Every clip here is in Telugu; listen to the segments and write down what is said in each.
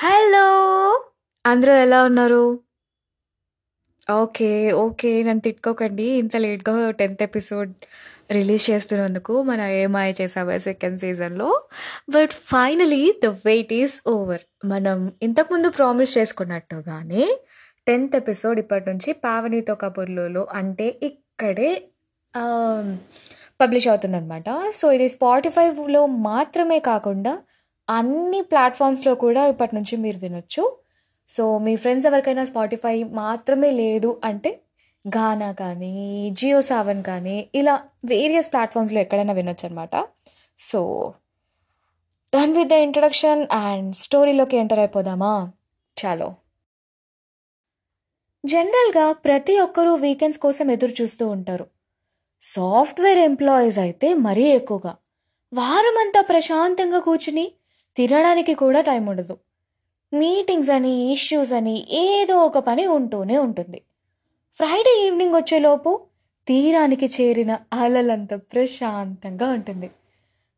హలో! అందరూ ఎలా ఉన్నారు? ఓకే. ఓకే. నన్ను తిట్టుకోకండి. ఇంత లేట్‌గా 10థ్ ఎపిసోడ్ రిలీజ్ చేస్తున్నందుకు మన 'ఏమాయ చేసావే' సెకండ్ సీజన్‌లో. But finally the wait is over. మనం ఇంతకుముందు ప్రామిస్ చేసుకున్నట్టుగానే 10థ్ ఎపిసోడ్ ఇప్పటి నుంచి 'పావనితో కబుర్లులో' అంటే ఇక్కడే ఆహ్, పబ్లిష్ అవుతుందనమాట. సో, ఇది స్పాటిఫైలో మాత్రమే కాకుండా అన్ని ప్లాట్‌ఫామ్స్‌లో కూడా ఇప్పటి నుంచి మీరు వినొచ్చు. సో, మీ ఫ్రెండ్స్ ఎవరికైనా స్పాటిఫై మాత్రమే లేదు అంటే గానా కానీ, జియో సావన్ కానీ ఇలా వేరియస్ ప్లాట్‌ఫామ్స్‌లో ఎక్కడైనా వినొచ్చనమాట. So, done with the introduction and స్టోరీలోకి ఎంటర్ అయిపోదామా? చాలో జనరల్‌గా ప్రతి ఒక్కరూ వీకెండ్స్ కోసం ఎదురు చూస్తూ ఉంటారు. సాఫ్ట్‌వేర్ ఎంప్లాయీస్ అయితే మరీ ఎక్కువగా. వారమంతా ప్రశాంతంగా కూర్చుని తినడానికి కూడా టైం ఉండదు. మీటింగ్స్ అని, ఇష్యూస్ అని ఏదో ఒక పని ఉంటూనే ఉంటుంది. ఫ్రైడే ఈవినింగ్ వచ్చేలోపు తీరానికి చేరిన అలలంత ప్రశాంతంగా ఉంటుంది.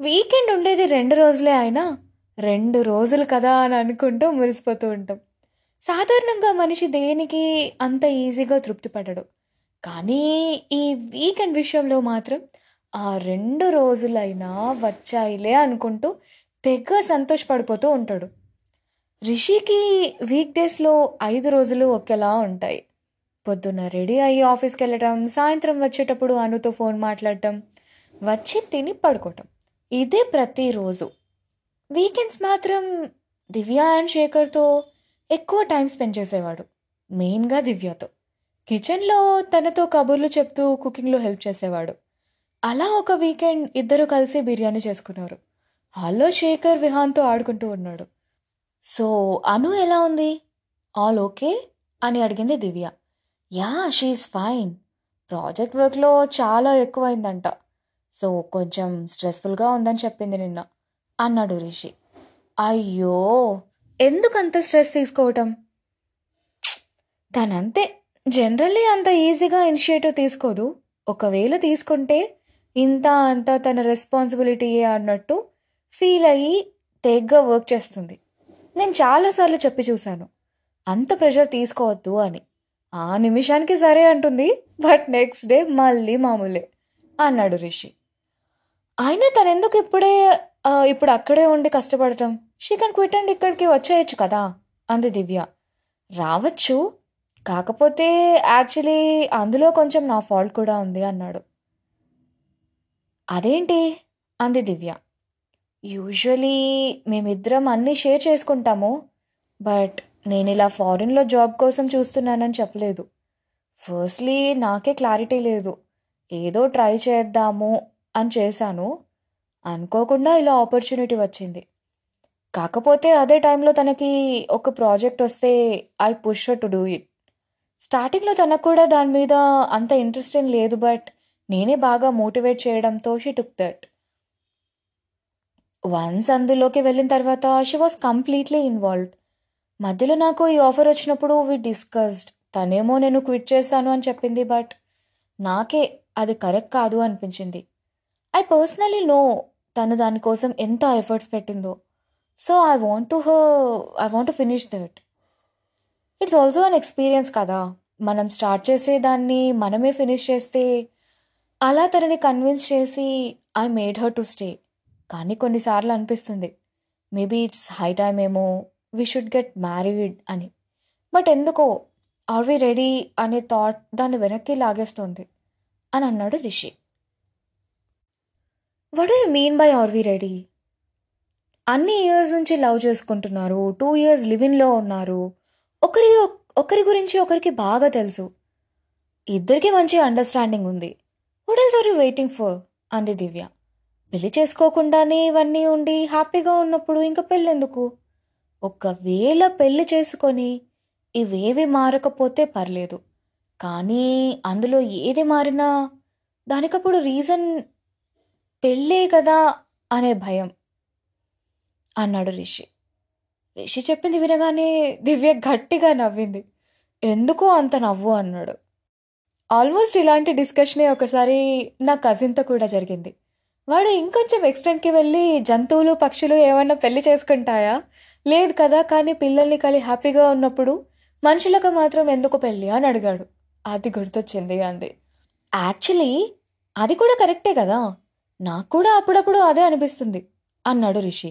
వీకెండ్ ఉండేది రెండు రోజులే అయినా రెండు రోజులు కదా అని అనుకుంటూ మురిసిపోతూ ఉంటాం. సాధారణంగా మనిషి దేనికి అంత ఈజీగా తృప్తి పడడు. కానీ ఈ వీకెండ్ విషయంలో మాత్రం ఆ రెండు రోజులైనా వచ్చాయిలే అనుకుంటూ తెగ సంతోషపడిపోతూ ఉంటాడు. రిషికి వీక్‌డేస్‌లో ఐదు రోజులు ఒకేలా ఉంటాయి. పొద్దున్న రెడీ అయ్యి ఆఫీస్‌కెళ్ళటం, సాయంత్రం వచ్చేటప్పుడు అనుతో ఫోన్ మాట్లాడటం, వచ్చి తిని పడుకోవటం. ఇదే ప్రతిరోజు. వీకెండ్స్ మాత్రం దివ్య అండ్ శేఖర్‌తో ఎక్కువ టైం స్పెండ్ చేసేవాడు. మెయిన్‌గా దివ్యతో. కిచెన్‌లో తనతో కబుర్లు చెప్తూ కుకింగ్‌లో హెల్ప్ చేసేవాడు. అలా ఒక వీకెండ్ ఇద్దరు కలిసి బిర్యానీ చేసుకున్నారు. హాల్‌లో శేఖర్ విహాన్‌తో ఆడుకుంటూ ఉన్నాడు. సో, అను ఎలా ఉంది? All okay? అని అడిగింది Divya. Yeah she is fine. Project వర్క్‌లో చాలా ఎక్కువైందంట. సో, కొంచెం స్ట్రెస్‌ఫుల్‌గా ఉందని చెప్పింది నిన్న. అన్నాడు రిషి. అయ్యో! ఎందుకంత స్ట్రెస్ తీసుకోవటం? తనంతే. జనరల్లీ అంత ఈజీగా ఇనిషియేటివ్ తీసుకోదు. ఒకవేళ తీసుకుంటే ఇంత అంత తన రెస్పాన్సిబిలిటీయే అన్నట్టు ఫీల్ అయ్యి తేగ్గా వర్క్ చేస్తుంది. నేను చాలాసార్లు చెప్పి చూశాను అంత ప్రెషర్ తీసుకోవద్దు అని. ఆ నిమిషానికి సరే అంటుంది. బట్ నెక్స్ట్ డే మళ్ళీ మామూలే. అన్నాడు రిషి. అయినా తనెందుకు ఇప్పుడే ఇప్పుడు అక్కడే ఉండి కష్టపడటం? షీ కెన్ క్విట్ అండ్ ఇక్కడికి వచ్చేయొచ్చు కదా! అంది దివ్య. రావచ్చు. కాకపోతే యాక్చువల్లీ అందులో కొంచెం నా ఫాల్ట్ కూడా ఉంది అన్నాడు. అదేంటి? అంది దివ్య. యూజువల్లీ మేమిద్దరం అన్నీ షేర్ చేసుకుంటాము. బట్ నేను ఇలా ఫారిన్‌లో జాబ్ కోసం చూస్తున్నానని చెప్పలేదు. ఫస్ట్‌లీ నాకే క్లారిటీ లేదు. ఏదో ట్రై చేద్దాము అని చేశాను. అనుకోకుండా ఇలా ఆపర్చునిటీ వచ్చింది. కాకపోతే అదే టైంలో తనకి ఒక ప్రాజెక్ట్ వస్తే I push to do it. స్టార్టింగ్‌లో తనకు కూడా దాని మీద అంత ఇంట్రెస్ట్ ఏం లేదు. బట్ నేనే బాగా మోటివేట్ చేయడంతో షీ టుక్ దట్. వన్స్ అందులోకి వెళ్ళిన తర్వాత షీ వాస్ కంప్లీట్‌లీ ఇన్వాల్వ్డ్. మధ్యలో నాకు ఈ ఆఫర్ వచ్చినప్పుడు వి డిస్కస్డ్. తనేమో నేను క్విట్ చేస్తాను అని చెప్పింది. బట్ నాకే అది కరెక్ట్ కాదు అనిపించింది. ఐ పర్సనల్లీ నో తను దానికోసం ఎంత ఎఫర్ట్స్ పెట్టిందో. So, I want to her I want to finish that. It's also an experience కదా! మనం స్టార్ట్ చేసే దాన్ని మనమే ఫినిష్ చేస్తే అలా తనని కన్విన్స్ చేసి I made her to stay. కానీ కొన్నిసార్లు అనిపిస్తుంది. మేబీ ఇట్స్ హై టైమ్ ఏమో వి షుడ్ గెట్ మ్యారీడ్ అని. బట్ ఎందుకో ఆర్ వి రెడీ అనే థాట్ దాన్ని వెనక్కి లాగేస్తుంది అని అన్నాడు Rishi. What do you mean by are we ready? అన్ని ఇయర్స్ నుంచి లవ్ చేసుకుంటున్నారు. టూ ఇయర్స్ లివ్ ఇన్‌లో ఉన్నారు. ఒకరి ఒకరి గురించి ఒకరికి బాగా తెలుసు. ఇద్దరికి మంచి అండర్‌స్టాండింగ్ ఉంది. What else are you waiting for? అంది దివ్య. పెళ్ళి చేసుకోకుండానే ఇవన్నీ ఉండి హ్యాపీగా ఉన్నప్పుడు ఇంకా పెళ్ళెందుకు? ఒకవేళ పెళ్ళి చేసుకొని ఇవేవి మారకపోతే పర్లేదు. కానీ అందులో ఏది మారినా దానికప్పుడు రీజన్ పెళ్ళే కదా అనే భయం. అన్నాడు రిషి. రిషి చెప్పింది వినగానే దివ్య గట్టిగా నవ్వింది. ఎందుకు అంత నవ్వు అన్నాడు. ఆల్మోస్ట్ ఇలాంటి డిస్కషనే ఒకసారి నా కజిన్‌తో కూడా జరిగింది. వాడు ఇంకొంచెం ఎక్స్‌టెంట్‌కి వెళ్ళి జంతువులు, పక్షులు ఏమన్నా పెళ్ళి చేసుకుంటాయా? లేదు కదా కానీ పిల్లల్ని కలి హ్యాపీగా ఉన్నప్పుడు మనుషులకు మాత్రం ఎందుకు పెళ్ళి అని అడిగాడు. అది గుర్తొచ్చింది అంది. యాక్చువల్లీ అది కూడా కరెక్టే కదా? నాకు కూడా అప్పుడప్పుడు అదే అనిపిస్తుంది అన్నాడు Rishi.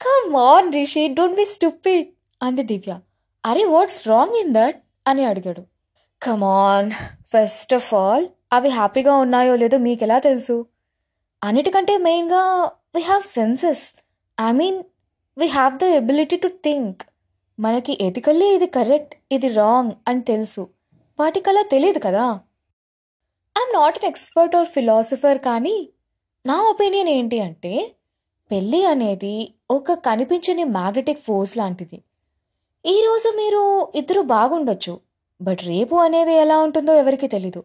Come on Rishi don't be stupid అంది దివ్య. అరే వాట్స్ రాంగ్ ఇన్ దట్ అని అడిగాడు. Come on first of all అవి హ్యాపీగా ఉన్నాయో లేదో మీకు ఎలా తెలుసు? అన్నిటికంటే మెయిన్గా we have senses I mean we have the ability to think మనకి ఎథికల్లీ ఇది కరెక్ట్ ఇది రాంగ్ అని తెలుసు. వాటికి అలా తెలియదు కదా? I'm not an expert or philosopher కానీ నా ఒపీనియన్ ఏంటి అంటే పెళ్ళి అనేది ఒక కనిపించని మ్యాగ్నెటిక్ ఫోర్స్ లాంటిది. ఈరోజు మీరు ఇద్దరు బాగుండొచ్చు బట్ రేపు అనేది ఎలా ఉంటుందో ఎవరికి తెలీదు.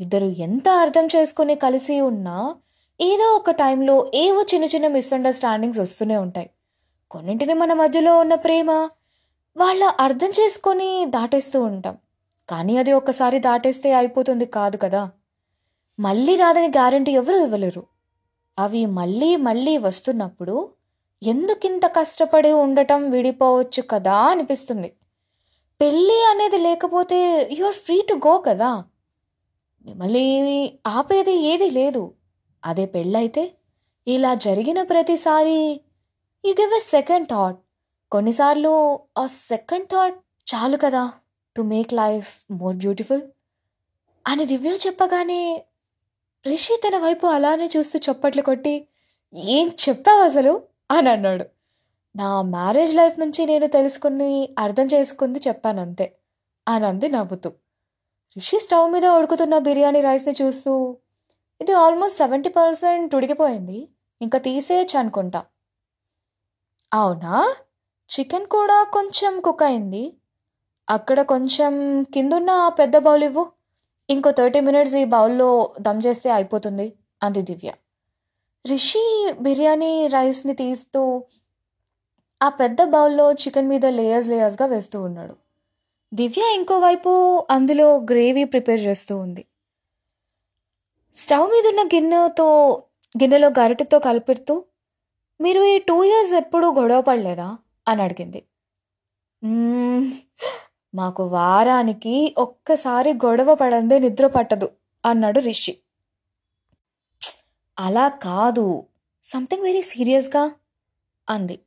ఇద్దరు ఎంత అర్థం చేసుకుని కలిసి ఉన్నా ఏదో ఒక టైంలో ఏవో చిన్న చిన్న మిస్అండర్స్టాండింగ్స్ వస్తూనే ఉంటాయి. కొన్నింటిని మన మధ్యలో ఉన్న ప్రేమ వాళ్ళ అర్థం చేసుకొని దాటేస్తూ ఉంటాం. కానీ అది ఒక్కసారి దాటేస్తే అయిపోతుంది కాదు కదా. మళ్ళీ రాదని గ్యారంటీ ఎవరు ఇవ్వలేరు. అవి మళ్ళీ మళ్ళీ వస్తున్నప్పుడు ఎందుకింత కష్టపడి ఉండటం విడిపోవచ్చు కదా అనిపిస్తుంది. పెళ్ళి అనేది లేకపోతే ఆర్ ఫ్రీ టు గో కదా. మిమ్మల్ని ఆపేది ఏది లేదు. అదే పెళ్ళైతే ఇలా జరిగిన ప్రతిసారి you give a second thought. కొన్నిసార్లు ఆ సెకండ్ థాట్ చాలు కదా to make life more beautiful అని దివ్య చెప్పగానే రిషి తన వైపు అలానే చూస్తూ చప్పట్లు కొట్టి ఏం చెప్పావు అసలు? అని అన్నాడు. నా మ్యారేజ్ లైఫ్ నుంచి నేను తెలుసుకుని అర్థం చేసుకుంది చెప్పాను అంతే అని అంది నవ్వుతూ. రిషి స్టవ్ మీద ఉడుకుతున్న బిర్యానీ రైస్ని చూస్తూ ఇది ఆల్మోస్ట్ సెవెంటీ పర్సెంట్ ఉడికిపోయింది. ఇంకా తీసేయచ్చు అనుకుంటా. అవునా? చికెన్ కూడా కొంచెం కుక్ అయింది. అక్కడ కొంచెం కిందున్న పెద్ద బౌల్ ఇవ్వు. ఇంకో థర్టీ మినిట్స్ ఈ బౌల్లో దమ్ చేస్తే అయిపోతుంది అంది దివ్య. రిషి బిర్యానీ రైస్ని తీస్తూ ఆ పెద్ద బౌల్లో చికెన్ మీద లేయర్స్ లేయర్స్గా వేస్తూ ఉన్నాడు. దివ్య ఇంకోవైపు అందులో గ్రేవీ ప్రిపేర్ చేస్తూ ఉంది. స్టవ్ మీద ఉన్న గిన్నెతో గిన్నెలో గరిటెతో కలిపిస్తూ మీరు ఈ టూ ఇయర్స్ ఎప్పుడూ గొడవ పడలేదా? అని అడిగింది. మాకు వారానికి ఒక్కసారి గొడవ పడందే నిద్ర పట్టదు అన్నాడు రిషి. అలా కాదు సంథింగ్ వెరీ సీరియస్గా అంది.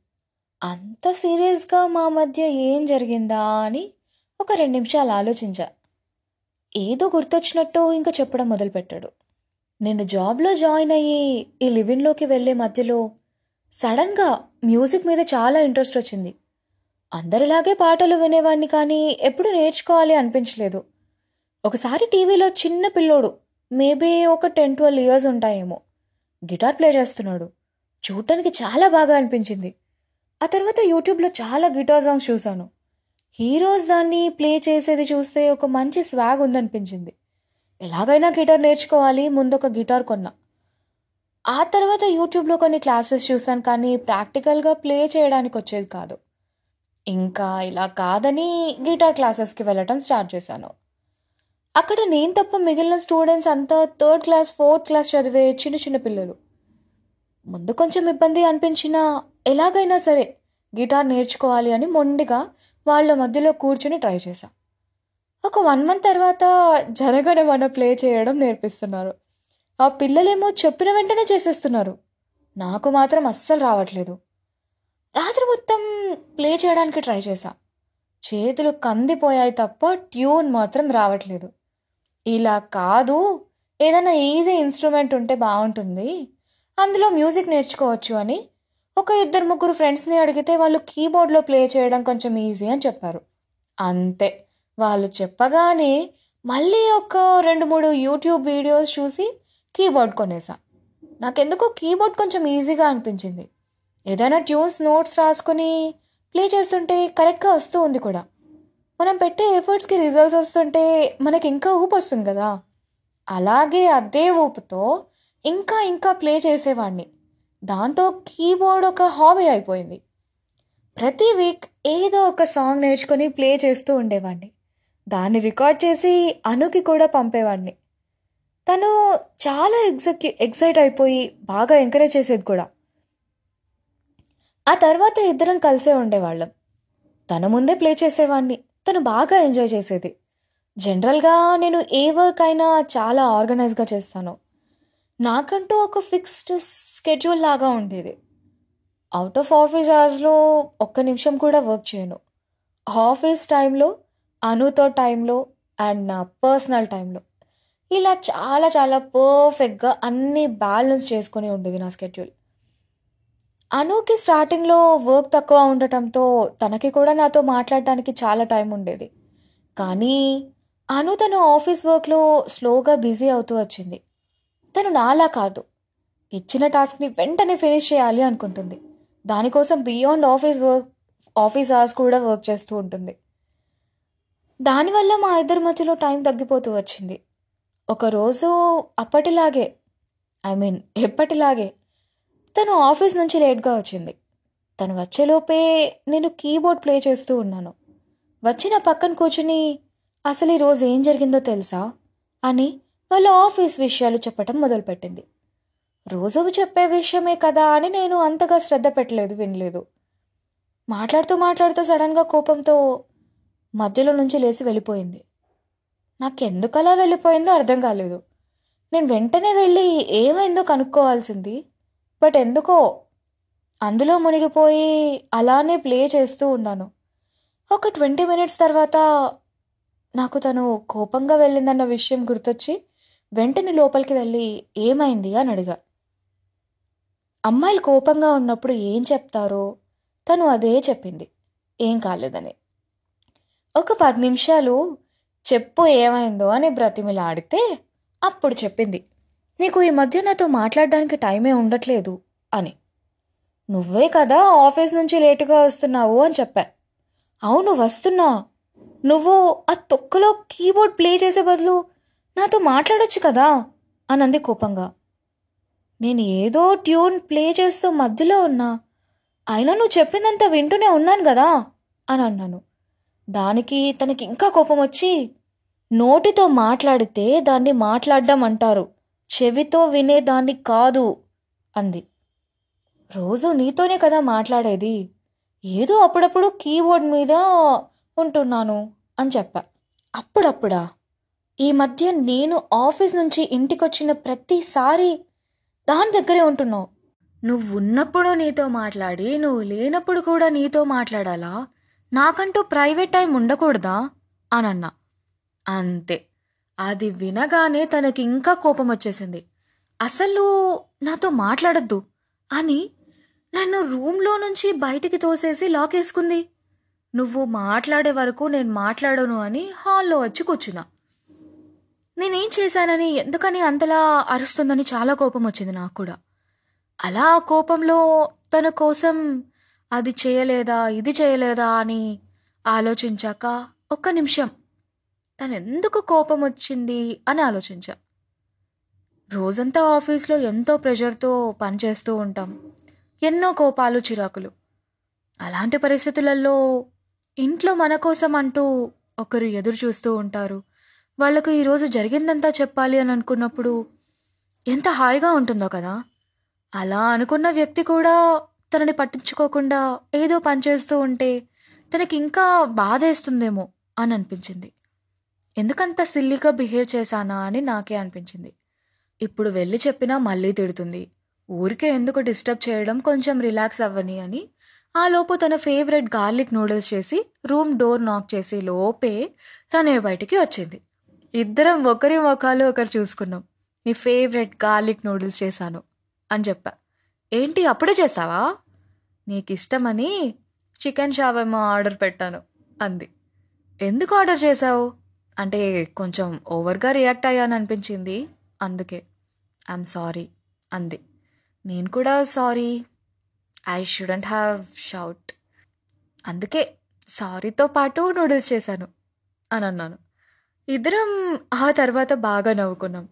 అంత సీరియస్గా మా మధ్య ఏం జరిగిందా? అని ఒక రెండు నిమిషాలు ఆలోచించా. ఏదో గుర్తొచ్చినట్టు ఇంకా చెప్పడం మొదలుపెట్టాడు. నేను జాబ్లో జాయిన్ అయ్యి ఈ లివిన్లోకి వెళ్ళే మధ్యలో సడన్గా మ్యూజిక్ మీద చాలా ఇంట్రెస్ట్ వచ్చింది. అందరిలాగే పాటలు వినేవాడిని కానీ ఎప్పుడు నేర్చుకోవాలి అనిపించలేదు. ఒకసారి టీవీలో చిన్న పిల్లోడు మేబీ ఒక టెన్ ట్వెల్వ్ ఇయర్స్ ఉంటాయేమో గిటార్ ప్లే చేస్తున్నాడు. చూడటానికి చాలా బాగా అనిపించింది. ఆ తర్వాత యూట్యూబ్లో చాలా గిటార్ సాంగ్స్ చూశాను. హీరోస్ దాన్ని ప్లే చేసేది చూస్తే ఒక మంచి స్వాగ్ ఉందనిపించింది. ఎలాగైనా గిటార్ నేర్చుకోవాలి ముందు ఒక గిటార్ కొన్నా. ఆ తర్వాత యూట్యూబ్లో కొన్ని క్లాసెస్ చూశాను కానీ ప్రాక్టికల్గా ప్లే చేయడానికి వచ్చేది కాదు. ఇంకా ఇలా కాదని గిటార్ క్లాసెస్కి వెళ్ళటం స్టార్ట్ చేశాను. అక్కడ నేను తప్ప మిగిలిన స్టూడెంట్స్ అంతా థర్డ్ క్లాస్ ఫోర్త్ క్లాస్ చదివే చిన్న చిన్న పిల్లలు. ముందు కొంచెం ఇబ్బంది అనిపించినా ఎలాగైనా సరే గిటార్ నేర్చుకోవాలి అని మొండిగా వాళ్ళ మధ్యలో కూర్చుని ట్రై చేశాను ఒక వన్ మంత్ తర్వాత జనగణమన ప్లే చేయడం నేర్పిస్తున్నారు. ఆ పిల్లలేమో చెప్పిన వెంటనే చేసేస్తున్నారు. నాకు మాత్రం అస్సలు రావట్లేదు. రాత్రి మొత్తం ప్లే చేయడానికి ట్రై చేశా. చేతులు కందిపోయాయి తప్ప ట్యూన్ మాత్రం రావట్లేదు. ఇలా కాదు ఏదైనా ఈజీ ఇన్స్ట్రుమెంట్ ఉంటే బాగుంటుంది. అందులో మ్యూజిక్ నేర్చుకోవచ్చు అని ఒక ఇద్దరు ముగ్గురు ఫ్రెండ్స్ని అడిగితే వాళ్ళు కీబోర్డ్లో ప్లే చేయడం కొంచెం ఈజీ అని చెప్పారు. అంతే. వాళ్ళు చెప్పగానే మళ్ళీ ఒక రెండు మూడు యూట్యూబ్ వీడియోస్ చూసి కీబోర్డ్ కొనేసా. నాకెందుకో కీబోర్డ్ కొంచెం ఈజీగా అనిపించింది. ఏదైనా ట్యూన్స్ నోట్స్ రాసుకుని ప్లే చేస్తుంటే కరెక్ట్గా వస్తూ ఉంది కూడా. మనం పెట్టే ఎఫర్ట్స్కి రిజల్ట్స్ వస్తుంటే మనకి ఇంకా ఊపు వస్తుంది కదా. అలాగే అదే ఊపుతో ఇంకా ఇంకా ప్లే చేసేవాడిని దాంతో కీబోర్డ్ ఒక హాబీ అయిపోయింది. ప్రతి వీక్ ఏదో ఒక సాంగ్ నేర్చుకొని ప్లే చేస్తూ ఉండేవాడిని దాన్ని రికార్డ్ చేసి అనుకి కూడా పంపేవాడిని. తను చాలా ఎగ్జక్యూ ఎగ్జైట్ అయిపోయి బాగా ఎంకరేజ్ చేసేది కూడా. ఆ తర్వాత ఇద్దరం కలిసే ఉండేవాళ్ళం. తన ముందే ప్లే చేసేవాడిని. తను బాగా ఎంజాయ్ చేసేది. జనరల్గా నేను ఏ వర్క్ అయినా చాలా ఆర్గనైజ్గా చేస్తాను. నాకంటూ ఒక ఫిక్స్డ్ స్కెడ్యూల్ లాగా ఉండేది. అవుట్ ఆఫ్ ఆఫీస్ అవర్స్లో ఒక్క నిమిషం కూడా వర్క్ చేయను. ఆఫీస్ టైంలో అనుతో టైంలో అండ్ నా పర్సనల్ టైంలో. ఇలా చాలా చాలా పర్ఫెక్ట్గా అన్నీ బ్యాలెన్స్ చేసుకొని ఉండేది నా స్కెడ్యూల్. అనుకి స్టార్టింగ్లో వర్క్ తక్కువ ఉండటంతో తనకి కూడా నాతో మాట్లాడడానికి చాలా టైం ఉండేది. కానీ అను తన ఆఫీస్ వర్క్లో స్లోగా బిజీ అవుతూ వచ్చింది. తను నాలా కాదు. ఇచ్చిన టాస్క్ని వెంటనే ఫినిష్ చేయాలి అనుకుంటుంది. దానికోసం beyond office work office hours కూడా వర్క్ చేస్తూ ఉంటుంది. దానివల్ల మా ఇద్దరి మధ్యలో టైం తగ్గిపోతూ వచ్చింది. ఒకరోజు అప్పటిలాగే ఐ మీన్ ఎప్పటిలాగే తను ఆఫీస్ నుంచి లేట్గా వచ్చింది. తను వచ్చేలోపే నేను కీబోర్డ్ ప్లే చేస్తూ ఉన్నాను. వచ్చిన పక్కన కూర్చుని అసలు ఈరోజు ఏం జరిగిందో తెలుసా? అని వాళ్ళ ఆఫీస్ విషయాలు చెప్పటం మొదలుపెట్టింది. రోజు చెప్పే విషయమే కదా అని నేను అంతగా శ్రద్ధ పెట్టలేదు వినలేదు. మాట్లాడుతూ మాట్లాడుతూ సడన్గా కోపంతో మధ్యలో నుంచి లేచి వెళ్ళిపోయింది. నాకెందుకలా వెళ్ళిపోయిందో అర్థం కాలేదు. నేను వెంటనే వెళ్ళి ఏమైందో కనుక్కోవాల్సింది. బట్ ఎందుకో అందులో మునిగిపోయి అలానే ప్లే చేస్తూ ఉన్నాను. ఒక ట్వంటీ మినిట్స్ తర్వాత నాకు తను కోపంగా వెళ్ళిందన్న విషయం గుర్తొచ్చి వెంటనే లోపలికి వెళ్ళి ఏమైంది అని అడిగా. అమ్మాయిలు కోపంగా ఉన్నప్పుడు ఏం చెప్తారో తను అదే చెప్పింది. ఏం కాలేదని. ఒక పది నిమిషాలు చెప్పు ఏమైందో అని బ్రతిమిలాడితే అప్పుడు చెప్పింది నీకు ఈ మధ్య నాతో మాట్లాడడానికి టైమే ఉండట్లేదు అని. నువ్వే కదా ఆఫీస్ నుంచి లేటుగా వస్తున్నావు అని చెప్పా. అవును వస్తున్నా. నువ్వు ఆ తొక్కలో కీబోర్డ్ ప్లే చేసే బదులు నాతో మాట్లాడొచ్చు కదా అనంది కోపంగా. నేను ఏదో ట్యూన్ ప్లే చేస్తూ మధ్యలో ఉన్నా అయినా నువ్వు చెప్పిందంతా వింటూనే ఉన్నాను కదా అని అన్నాను. దానికి తనకి ఇంకా కోపం వచ్చి నోటితో మాట్లాడితే దాన్ని మాట్లాడడం అంటారు. చెవితో వినేదాన్ని కాదు అంది. రోజు నీతోనే కదా మాట్లాడేది? ఏదో అప్పుడప్పుడు కీబోర్డ్ మీద ఉంటున్నాను అని చెప్పా. అప్పుడప్పుడా? ఈ మధ్య నేను ఆఫీస్ నుంచి ఇంటికొచ్చిన ప్రతిసారి దాని దగ్గరే ఉంటున్నావు. నువ్వు ఉన్నప్పుడు నీతో మాట్లాడి నువ్వు లేనప్పుడు కూడా నీతో మాట్లాడాలా? నాకంటూ ప్రైవేట్ టైం ఉండకూడదా? అని అన్నా అంతే. అది వినగానే తనకి ఇంకా కోపం వచ్చేసింది అసలు నాతో మాట్లాడద్దు అని నన్ను రూమ్లో నుంచి బయటికి తోసేసి లాక్ వేసుకుంది నువ్వు మాట్లాడే వరకు నేను మాట్లాడను అని హాల్లో వచ్చి కూర్చున్నా. నేనేం చేశానని ఎందుకని అంతలా అరుస్తుందని చాలా కోపం వచ్చింది నాకు కూడా. అలా ఆ కోపంలో తన కోసం అది చేయలేదా ఇది చేయలేదా అని ఆలోచించాక ఒక్క నిమిషం. తను ఎందుకు కోపం వచ్చింది అని ఆలోచించా. రోజంతా ఆఫీస్లో ఎంతో ప్రెషర్తో పనిచేస్తూ ఉంటాం. ఎన్నో కోపాలు చిరాకులు. అలాంటి పరిస్థితులలో ఇంట్లో మన కోసం అంటూ ఒకరు ఎదురు చూస్తూ ఉంటారు. వాళ్ళకు ఈరోజు జరిగిందంతా చెప్పాలి అని అనుకున్నప్పుడు ఎంత హాయిగా ఉంటుందో కదా. అలా అనుకున్న వ్యక్తి కూడా తనని పట్టించుకోకుండా ఏదో పనిచేస్తూ ఉంటే తనకి ఇంకా బాధేస్తుందేమో అని అనిపించింది ఎందుకంత సిల్లీగా బిహేవ్ చేశానా అని నాకే అనిపించింది. ఇప్పుడు వెళ్ళి చెప్పినా మళ్ళీ తిడుతుంది. ఊరికే ఎందుకు డిస్టర్బ్ చేయడం కొంచెం రిలాక్స్ అవ్వని అని ఆ లోపు తన ఫేవరెట్ గార్లిక్ నూడిల్స్ చేసి రూమ్ డోర్ నాక్ చేసి లోపే తనే బయటికి వచ్చింది. ఇద్దరం ఒకరి ముఖాలు ఒకరు చూసుకున్నాం. నీ ఫేవరెట్ గార్లిక్ నూడిల్స్ చేశాను అని చెప్పా. ఏంటి అప్పుడే చేసావా? నీకు ఇష్టమని చికెన్ షావేమో ఆర్డర్ పెట్టాను అంది. ఎందుకు ఆర్డర్ చేసావు అంటే కొంచెం ఓవర్గా రియాక్ట్ అయ్యాను అనిపించింది అందుకే. ఐఎమ్ సారీ అంది. నేను కూడా sorry. I shouldn't have shout. అందుకే సారీతో పాటు నూడిల్స్ చేశాను అని అన్నాను. ఇద్దరం ఆ తర్వాత బాగా నవ్వుకున్నాం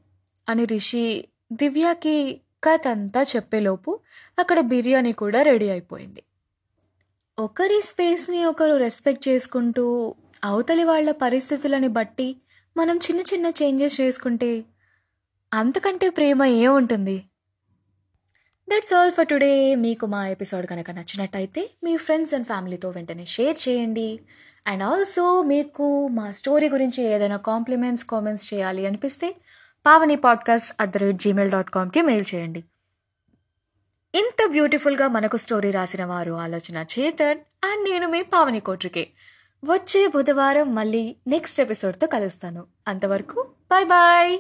అని రిషి దివ్యకి కథ అంతా చెప్పేలోపు అక్కడ బిర్యానీ కూడా రెడీ అయిపోయింది. ఒకరి స్పేస్ని ఒకరు రెస్పెక్ట్ చేసుకుంటూ అవతలి వాళ్ళ పరిస్థితులని బట్టి మనం చిన్న చిన్న చేంజెస్ చేసుకుంటే అంతకంటే ప్రేమ ఏముంటుంది? దట్స్ ఆల్ ఫర్ టుడే మీకు మా ఎపిసోడ్ కనుక నచ్చినట్టయితే మీ ఫ్రెండ్స్ అండ్ ఫ్యామిలీతో వెంటనే షేర్ చేయండి. అండ్ ఆల్సో మీకు మా స్టోరీ గురించి ఏదైనా కాంప్లిమెంట్స్ కామెంట్స్ చేయాలి అనిపిస్తే Pavani podcast at the rate Gmail dot కామ్కి mail చేయండి. ఇంత బ్యూటిఫుల్గా మనకు స్టోరీ రాసిన వారు ఆలోచన చేతన్ అండ్ నేను మీ పావని కోట్రికే. వచ్చే బుధవారం మళ్ళీ నెక్స్ట్ ఎపిసోడ్తో కలుస్తాను. అంతవరకు బాయ్ బాయ్